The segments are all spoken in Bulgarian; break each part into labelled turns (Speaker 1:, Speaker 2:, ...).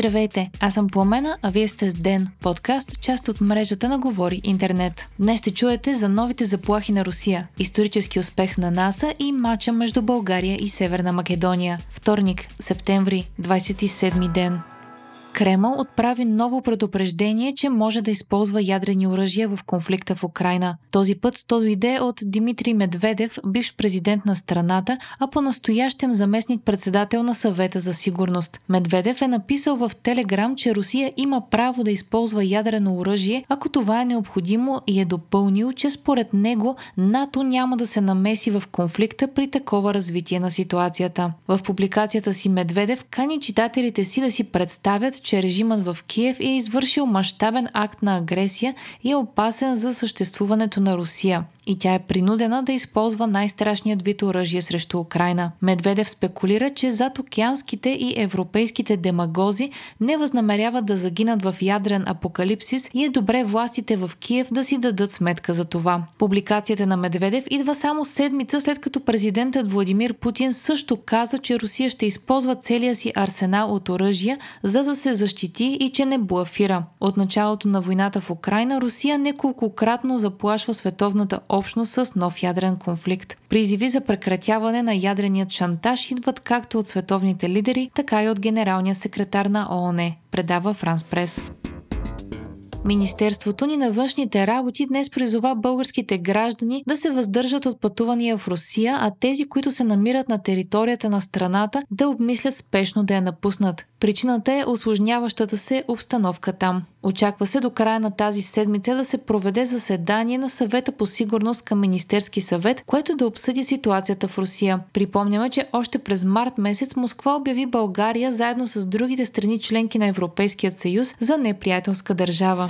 Speaker 1: Здравейте, аз съм Пламена, а вие сте с Ден, подкаст, част от мрежата на Говори Интернет. Днес ще чуете за новите заплахи на Русия, исторически успех на НАСА и матча между България и Северна Македония. Вторник, септември, 27 ден. Кремъл отправи ново предупреждение, че може да използва ядрени оръжия в конфликта в Украина. Този път то дойде от Димитрий Медведев, бивш президент на страната, а по-настоящем заместник председател на съвета за сигурност. Медведев е написал в Телеграм, че Русия има право да използва ядрено оръжие, ако това е необходимо и е допълнил, че според него НАТО няма да се намеси в конфликта при такова развитие на ситуацията. В публикацията си Медведев кани читателите си да си представят, че режимът в Киев е извършил мащабен акт на агресия и е опасен за съществуването на Русия и тя е принудена да използва най-страшният вид оръжие срещу Украина. Медведев спекулира, че зад океанските и европейските демагози не възнамеряват да загинат в ядрен апокалипсис и е добре властите в Киев да си дадат сметка за това. Публикацията на Медведев идва само седмица след като президентът Владимир Путин също каза, че Русия ще използва целия си арсенал от оръжия, за да се защити и че не блафира. От началото на войната в Украина Русия неколкократно заплашва световната общност с нов ядрен конфликт. Призиви за прекратяване на ядреният шантаж идват както от световните лидери, така и от генералния секретар на ООН, предава Франс Прес. Министерството ни на външните работи днес призова българските граждани да се въздържат от пътувания в Русия, а тези, които се намират на територията на страната, да обмислят спешно да я напуснат. Причината е осложняващата се обстановка там. Очаква се до края на тази седмица да се проведе заседание на съвета по сигурност към Министерски съвет, което да обсъди ситуацията в Русия. Припомняме, че още през март месец Москва обяви България заедно с другите страни членки на Европейския съюз за неприятелска държава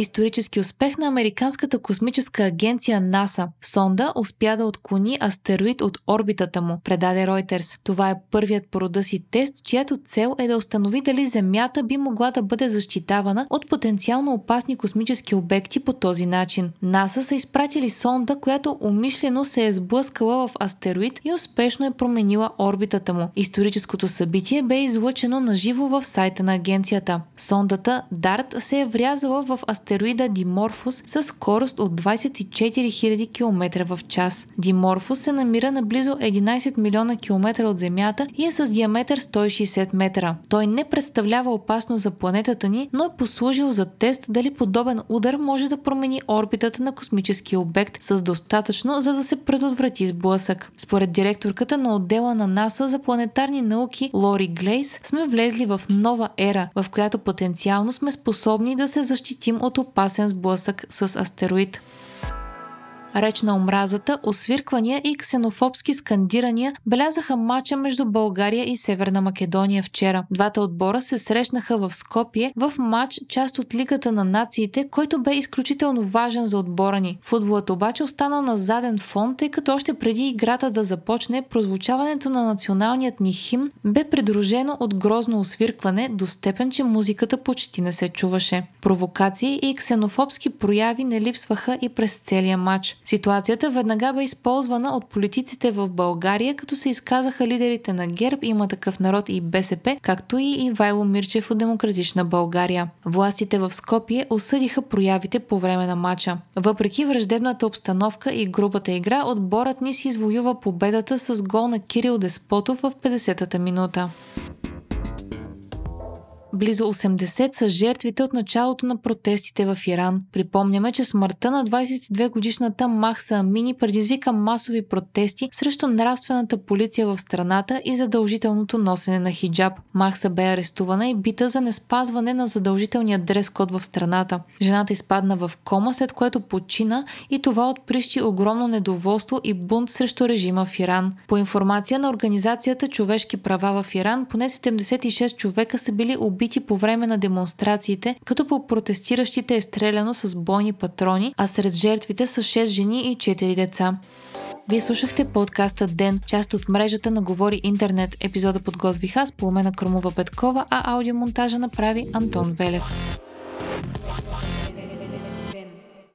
Speaker 1: исторически успех на Американската космическа агенция НАСА. Сонда успя да отклони астероид от орбитата му, предаде Reuters. Това е първият по рода си тест, чиято цел е да установи дали Земята би могла да бъде защитавана от потенциално опасни космически обекти по този начин. НАСА са изпратили сонда, която умишлено се е сблъскала в астероид и успешно е променила орбитата му. Историческото събитие бе излъчено на живо в сайта на агенцията. Сондата DART се е врязала в астероид астероида Диморфус с скорост от 24 000 км в час. Диморфус се намира на близо 11 милиона км от Земята и е с диаметър 160 метра. Той не представлява опасност за планетата ни, но е послужил за тест дали подобен удар може да промени орбитата на космическия обект с достатъчно, за да се предотврати сблъсък. Според директорката на отдела на НАСА за планетарни науки Лори Глейс, сме влезли в нова ера, в която потенциално сме способни да се защитим от опасен сблъсък с астероид реч на омразата, освирквания и ксенофобски скандирания белязаха матча между България и Северна Македония вчера. Двата отбора се срещнаха в Скопие в матч, част от Лигата на нациите, който бе изключително важен за отбора ни. Футболът обаче остана на заден фон, тъй като още преди играта да започне, прозвучаването на националният ни химн бе придружено от грозно освиркване до степен, че музиката почти не се чуваше. Провокации и ксенофобски прояви не липсваха и през целия матч. Ситуацията веднага бе използвана от политиците в България, като се изказаха лидерите на ГЕРБ, има такъв народ и БСП, както и Ивайло Мирчев от Демократична България. Властите в Скопие осъдиха проявите по време на матча. Въпреки враждебната обстановка и грубата игра, отборът ни си извоюва победата с гол на Кирил Деспотов в 50-та минута. Близо 80 са жертвите от началото на протестите в Иран. Припомняме, че смъртта на 22-годишната Махса Амини предизвика масови протести срещу нравствената полиция в страната и задължителното носене на хиджаб. Махса бе арестувана и бита за неспазване на задължителния дрес-код в страната. Жената изпадна в кома, след което почина и това отприщи огромно недоволство и бунт срещу режима в Иран. По информация на Организацията Човешки права в Иран, поне 76 човека са били убити убити по време на демонстрациите, като по протестиращите е стреляно с бойни патрони, а сред жертвите са 6 жени и 4 деца. Вие слушахте подкаста Ден, част от мрежата на Говори Интернет. Епизода подготвих аз, по на Крумова Петкова, а аудиомонтажа направи Антон Велев.